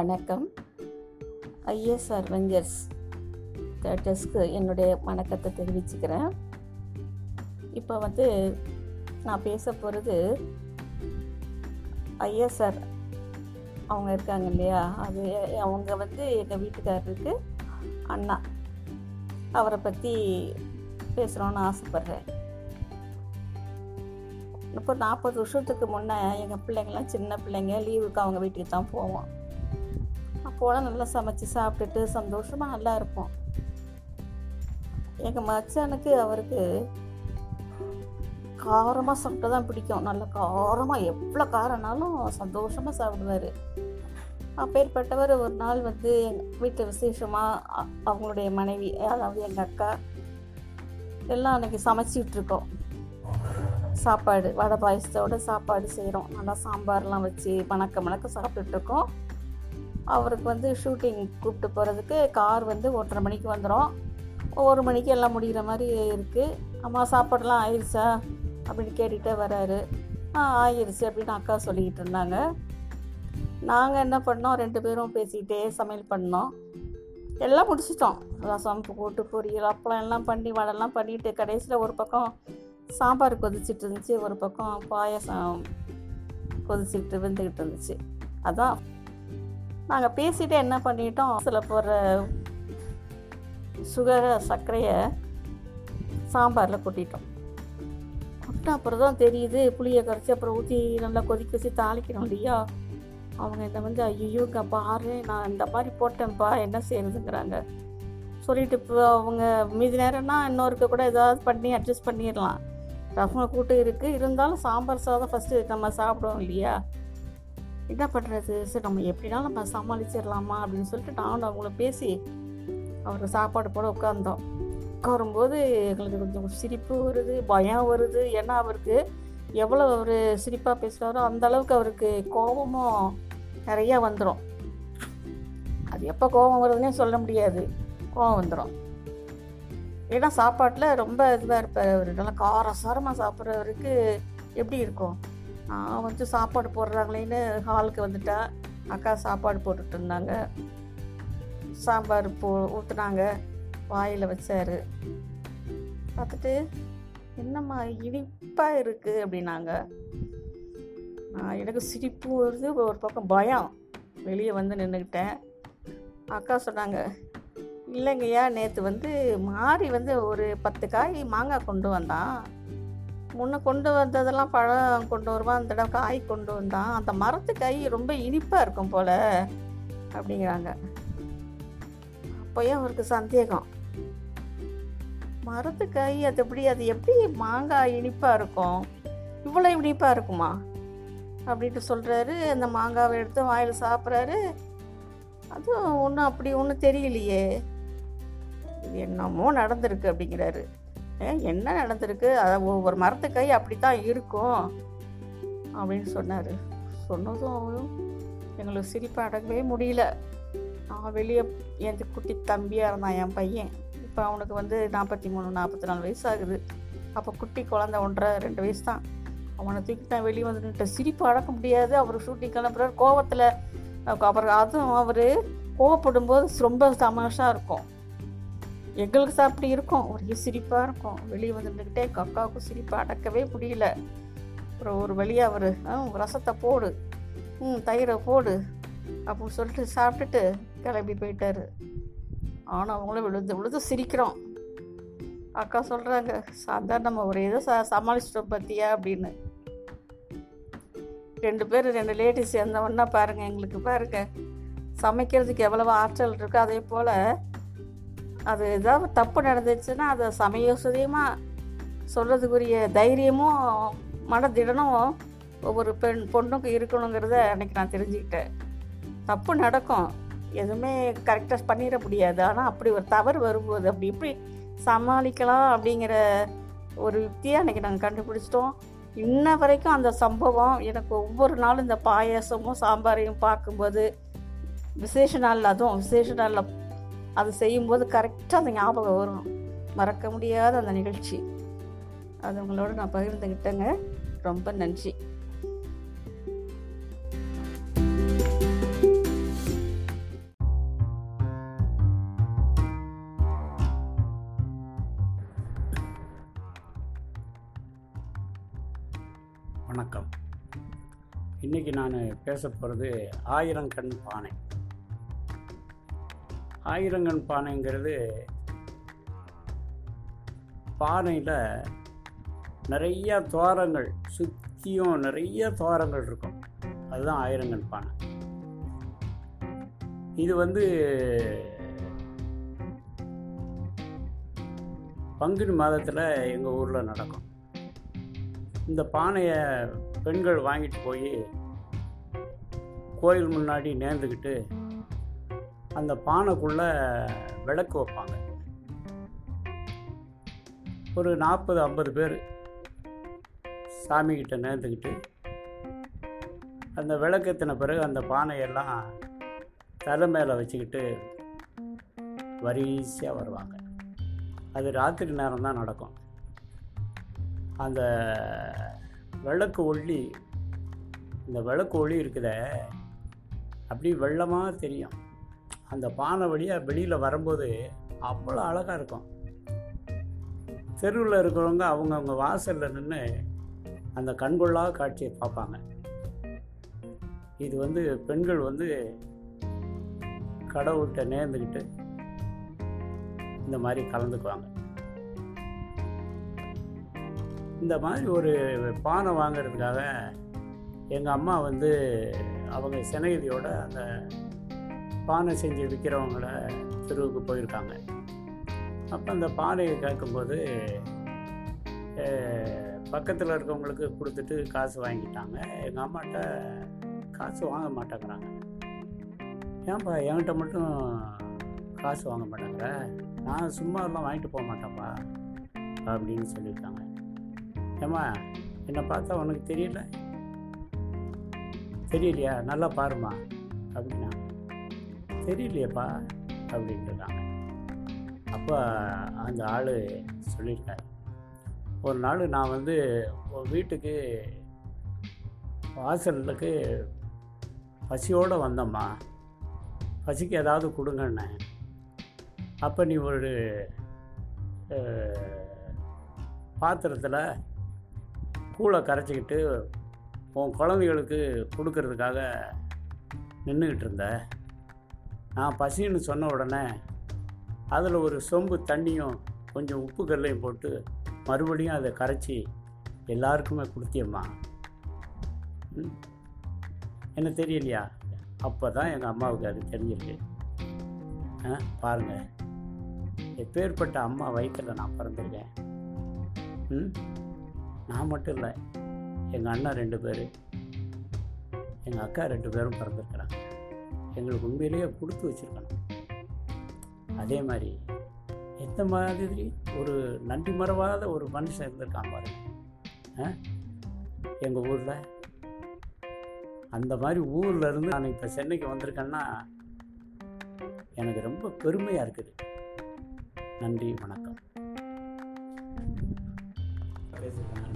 வணக்கம். IS adventures தேட்டர்ஸ்க்கு என்னுடைய வணக்கத்தை தெரிவிச்சுக்கிறேன். இப்போ வந்து நான் பேச போகிறது ஐஎஸ்ஆர் அவங்க இருக்காங்க இல்லையா? அது அவங்க வந்து எங்கள் வீட்டுக்காரருக்கு அண்ணா. அவரை பற்றி பேசுகிறோன்னு ஆசைப்பட்றேன். இப்போ நாற்பது வருஷத்துக்கு முன்னே எங்கள் பிள்ளைங்கள்லாம் சின்ன பிள்ளைங்க லீவுக்கு அவங்க வீட்டுக்கு தான் போவோம். அப்போலாம் நல்லா சமைச்சு சாப்பிட்டுட்டு சந்தோஷமாக நல்லா இருப்போம். எங்கள் மச்சானுக்கு அவருக்கு காரமாக சாப்பிட்டு தான் பிடிக்கும். நல்ல காரமாக எவ்வளோ காரம்னாலும் சந்தோஷமாக சாப்பிடுவார். அப்பேற்பட்டவர் ஒரு நாள் வந்து எங்கள் வீட்டு விசேஷமாக அவங்களுடைய மனைவி அதாவது எங்கள் அக்கா எல்லாம் அன்றைக்கி சமைச்சிட்ருக்கோம் சாப்பாடு வடை பாயசத்தோட சாப்பாடு செய்கிறோம் நல்லா சாம்பார்லாம் வச்சு மணக்க மணக்க சாப்பிட்டுட்ருக்கோம் அவருக்கு வந்து ஷூட்டிங் கூப்பிட்டு போகிறதுக்கு கார் வந்து ஒன்றரை மணிக்கு வந்துடும் ஒரு மணிக்கு எல்லாம் முடிகிற மாதிரி இருக்குது அம்மா சாப்பாடெல்லாம் ஆயிடுச்சா அப்படின்னு கேட்டுகிட்டே வராரு. ஆ ஆயிடுச்சு அப்படின்னு அக்கா சொல்லிக்கிட்டு இருந்தாங்க. நாங்கள் என்ன பண்ணோம்? ரெண்டு பேரும் பேசிக்கிட்டே சமையல் பண்ணோம். எல்லாம் முடிச்சிட்டோம். ரசம் போட்டு பொரியல் அப்பளம் எல்லாம் பண்ணி வடைலாம் பண்ணிவிட்டு கடைசியில் ஒரு பக்கம் சாம்பார் கொதிச்சிட்டு இருந்துச்சு. ஒரு பக்கம் பாயசம் கொதிச்சுக்கிட்டு விழுந்துக்கிட்டு இருந்துச்சு. அதான் நாங்கள் பேசிட்டு என்ன பண்ணிட்டோம்? சில போடுற சுகரை சர்க்கரையை சாம்பாரில் கொட்டிட்டோம். கொட்டின அப்புறம் தான் தெரியுது புளியை கரைச்சி அப்புறம் ஊற்றி நல்லா கொதிக்க வச்சு தாளிக்கணும் இல்லையா? அவங்க இதை வந்து ஐயோ பாரு நான் இந்த மாதிரி போட்டேன்ப்பா என்ன செய்யறதுங்கிறாங்க சொல்லிட்டு இப்போ அவங்க மீதி நேரம்னா இன்னொருக்க கூட ஏதாவது பண்ணி அட்ஜஸ்ட் பண்ணிடலாம். ரசம் கூட்டு இருக்குது இருந்தாலும் சாம்பார் சாதம் ஃபஸ்ட்டு நம்ம சாப்பிடுவோம் இல்லையா? என்ன பண்ணுறது சரி நம்ம எப்படினாலும் நம்ம சமாளிச்சிடலாமா அப்படின்னு சொல்லிட்டு நானும் அவங்கள பேசி அவருக்கு சாப்பாடு போட உட்காந்தோம் உட்காரும்போது எங்களுக்கு கொஞ்சம் சிரிப்பு வருது பயம் வருது. ஏன்னா அவருக்கு எவ்வளோ அவர் சிரிப்பாக பேசுகிறாரோ அந்த அளவுக்கு அவருக்கு கோபமும் நிறையா வந்துடும் அது எப்போ கோபம் வருதுன்னே சொல்ல முடியாது. கோபம் வந்துடும் ஏன்னா சாப்பாட்டில் ரொம்ப இதுவாக இருப்பார் அவர். நல்லா காரசாரமாக சாப்பிட்றவருக்கு எப்படி இருக்கும்? வந்து சாப்பாடு போடுறாங்களேன்னு ஹாலுக்கு வந்துட்டா. அக்கா சாப்பாடு போட்டுட்டு இருந்தாங்க. சாம்பார் போ ஊற்றுனாங்க வாயில் வச்சார். பார்த்துட்டு என்னம்மா இனிப்பாக இருக்குது அப்படின்னாங்க. எனக்கு சிரிப்பு வருது. ஒரு பக்கம் பயம். வெளியே வந்து நின்றுக்கிட்டேன் அக்கா சொன்னாங்க இல்லைங்கய்யா நேற்று வந்து மாறி வந்து ஒரு பத்து காய் மாங்காய் கொண்டு வந்தான். முன்ன கொண்டு வந்ததெல்லாம் பழம் கொண்டு வருவான் அந்த தடவை காய் கொண்டு வந்தான். அந்த மரத்து காய் ரொம்ப இனிப்பாக இருக்கும் போல் அப்படிங்கிறாங்க. அப்போயே அவருக்கு சந்தேகம்? மரத்து காய் அது எப்படி? அது எப்படி மாங்காய் இனிப்பாக இருக்கும்? இவ்வளோ இனிப்பாக இருக்குமா? அப்படின்ட்டு சொல்கிறாரு அந்த மாங்காவை எடுத்து வாயில் சாப்பிட்றாரு. அதுவும் ஒன்றும் அப்படி ஒன்றும் தெரியலையே. இது என்னமோ நடந்திருக்கு அப்படிங்கிறாரு. என்ன நடந்திருக்கு? அதை ஒவ்வொரு மரத்து அப்படி தான் இருக்கும் அப்படின்னு சொன்னார். சொன்னதும் எங்களுக்கு சிரிப்பு அடங்கவே முடியல. நான் வெளியே என் குட்டி தம்பியாக இருந்தான் என் பையன். இப்போ அவனுக்கு வந்து நாற்பத்தி மூணு நாற்பத்தி நாலு வயசு ஆகுது. அப்போ குட்டி குழந்த ஒன்றரை ரெண்டு வயசு தான். அவனை தூக்கி நான் வெளியே வந்துட்டு சிரிப்பு அடக்க முடியாது. அவர் ஷூட்டிங் கிளம்புறாரு. கோவத்தில் அப்புறம் அதுவும் அவர் கோவப்படும் போது ரொம்ப தமாஷாக இருக்கும். எங்களுக்கு சாப்பிட்டு இருக்கும். ஒரே சிரிப்பாக இருக்கும். வெளியே வந்துட்டுக்கிட்டே கக்காவுக்கும் சிரிப்பாக சிரிப்பு அடக்கவே முடியல. அப்புறம் ஒரு வழியாக அவர் ரசத்தை போடு. ம் தயிரை போடு. அப்படின்னு சொல்லிட்டு சாப்பிட்டுட்டு கிளம்பி போயிட்டார். ஆனால் அவங்களும் விழுந்து விழுந்து சிரிக்கிறோம். அக்கா சொல்கிறாங்க சாதாரண நம்ம ஒரு இதை ச சமாளிச்சிட்டோம் பார்த்தியா அப்படின்னு. ரெண்டு பேர் ரெண்டு லேடிஸ் சேர்ந்தவொன்னா பாருங்கள் எங்களுக்கு பாருங்கள் சமைக்கிறதுக்கு எவ்வளவு ஆற்றல் இருக்கோ அதே போல் அது ஏதாவது தப்பு நடந்துச்சுன்னா அதை சமயோசதியமாக சொல்கிறதுக்குரிய தைரியமும் மனதிடனும் ஒவ்வொரு பெண் பொண்ணுக்கு இருக்கணுங்கிறத அன்றைக்கி நான் தெரிஞ்சுக்கிட்டேன். தப்பு நடக்கும். எதுவுமே கரெக்டாக பண்ணிட முடியாது. ஆனால் அப்படி ஒரு தவறு வரும்போது அப்படி எப்படி சமாளிக்கலாம் அப்படிங்கிற ஒரு யுக்தியை அன்றைக்கி நாங்கள் கண்டுபிடிச்சிட்டோம். இன்ன வரைக்கும் அந்த சம்பவம் எனக்கு ஒவ்வொரு நாளும் இந்த பாயாசமும் சாம்பாரையும் பார்க்கும்போது விசேஷ நாளில் அதுவும் விசேஷ நாளில் அது செய்யும்போது கரெக்டாக அந்த ஞாபகம் வரும். மறக்க முடியாத அந்த நிகழ்ச்சி. அது உங்களோட நான் பகிர்ந்துக்கிட்டேங்க ரொம்ப நன்றி. வணக்கம். இன்னைக்கு நான் பேச போகிறது ஆயிரம் கண் பானை. ஆயிரங்கன் பானைங்கிறது பானையில் நிறைய துவாரங்கள் சுற்றியும் நிறைய துவாரங்கள் இருக்கும். அதுதான் ஆயிரங்கன் பானை. இது வந்து பங்குனி மாதத்தில் எங்கள் ஊரில் நடக்கும். இந்த பானையை பெண்கள் வாங்கிட்டு போய் கோயில் முன்னாடி நேர்ந்துக்கிட்டு அந்த பானைக்குள்ளே விளக்கு வைப்பாங்க. ஒரு நாற்பது ஐம்பது பேர் சாமிக்கிட்ட நேர்ந்துக்கிட்டு அந்த விளக்கத்தின பிறகு அந்த பானையெல்லாம் தலை மேலே வச்சுக்கிட்டு வரிசையாக வருவாங்க. அது ராத்திரி நேரம் தான் நடக்கும். அந்த விளக்கு ஒளி இந்த விளக்கு ஒளி இருக்குதே அப்படி வெள்ளமாக தெரியும். அந்த பானை வழியாக வெளியில் வரும்போது அவ்வளோ அழகாக இருக்கும். தெருவில் இருக்கிறவங்க அவங்கவுங்க வாசலில் நின்று அந்த கண்கொள்ளா காட்சியை பார்ப்பாங்க. இது வந்து பெண்கள் வந்து கடவுள்கிட்ட நேர்ந்துக்கிட்டு இந்த மாதிரி கலந்துக்குவாங்க. இந்த மாதிரி ஒரு பானை வாங்கிறதுக்காக எங்கள் அம்மா வந்து அவங்க சினகிதியோட அந்த பானை செஞ்சு விற்கிறவங்கள தெருவுக்கு போயிருக்காங்க. அப்போ அந்த பானையை கேட்கும்போது பக்கத்தில் இருக்கவங்களுக்கு கொடுத்துட்டு காசு வாங்கிட்டாங்க. எங்கள் அம்மாட்ட காசு வாங்க மாட்டேங்கிறாங்க. ஏன்பா என்கிட்ட மட்டும் காசு வாங்க மாட்டேங்கிற? நான் சும்மா எல்லாம் வாங்கிட்டு போக மாட்டேன்ப்பா. அப்படின்னு சொல்லியிருக்காங்க. ஏம்மா என்னை பார்த்தா உனக்கு தெரியல? தெரியலையா? நல்லா பாருமா அப்படின்னா தெரியலையேப்பா அப்படின்ட்டு அப்போ அந்த ஆள் சொல்லியிருக்காரு. ஒரு நாள் நான் வந்து வீட்டுக்கு வாசலுக்கு பசியோடு வந்தம்மா. பசிக்கு ஏதாவது கொடுங்கண்ணே. அப்போ நீ ஒரு பாத்திரத்தில் கூழை கரைச்சிக்கிட்டு உன் குழந்தைகளுக்கு கொடுக்கறதுக்காக நின்றுக்கிட்டு இருந்த. நான் பசின்னு சொன்ன உடனே அதில் ஒரு சொம்பு தண்ணியும் கொஞ்சம் உப்பு கல்லையும் போட்டு மறுபடியும் அதை கரைச்சி எல்லாருக்குமே கொடுத்தியம்மா ம். என்ன தெரியலையா? அப்போ தான் எங்கள் அம்மாவுக்கு அது தெரிஞ்சிருக்கு. ஆ பாருங்கள் எப்பேற்பட்ட அம்மா வயிற்றில் நான் பிறந்திருக்கேன். ம்? நான் மட்டும் இல்லை. எங்கள் அண்ணன் ரெண்டு பேர். எங்கள் அக்கா ரெண்டு பேரும் பிறந்திருக்கிறாங்க. எங்களுக்கு உண்மையிலேயே கொடுத்து வச்சுருக்கணும். அதே மாதிரி எந்த மாதிரி ஒரு நன்றி மறவாத ஒரு மனுஷன் இருந்திருக்கான் பாருங்க. எங்கள் ஊரில். அந்த மாதிரி ஊரில் இருந்து நான் இப்போ சென்னைக்கு வந்திருக்கேன்னா எனக்கு ரொம்ப பெருமையாக இருக்குது. நன்றி வணக்கம். பேசுகிறேன்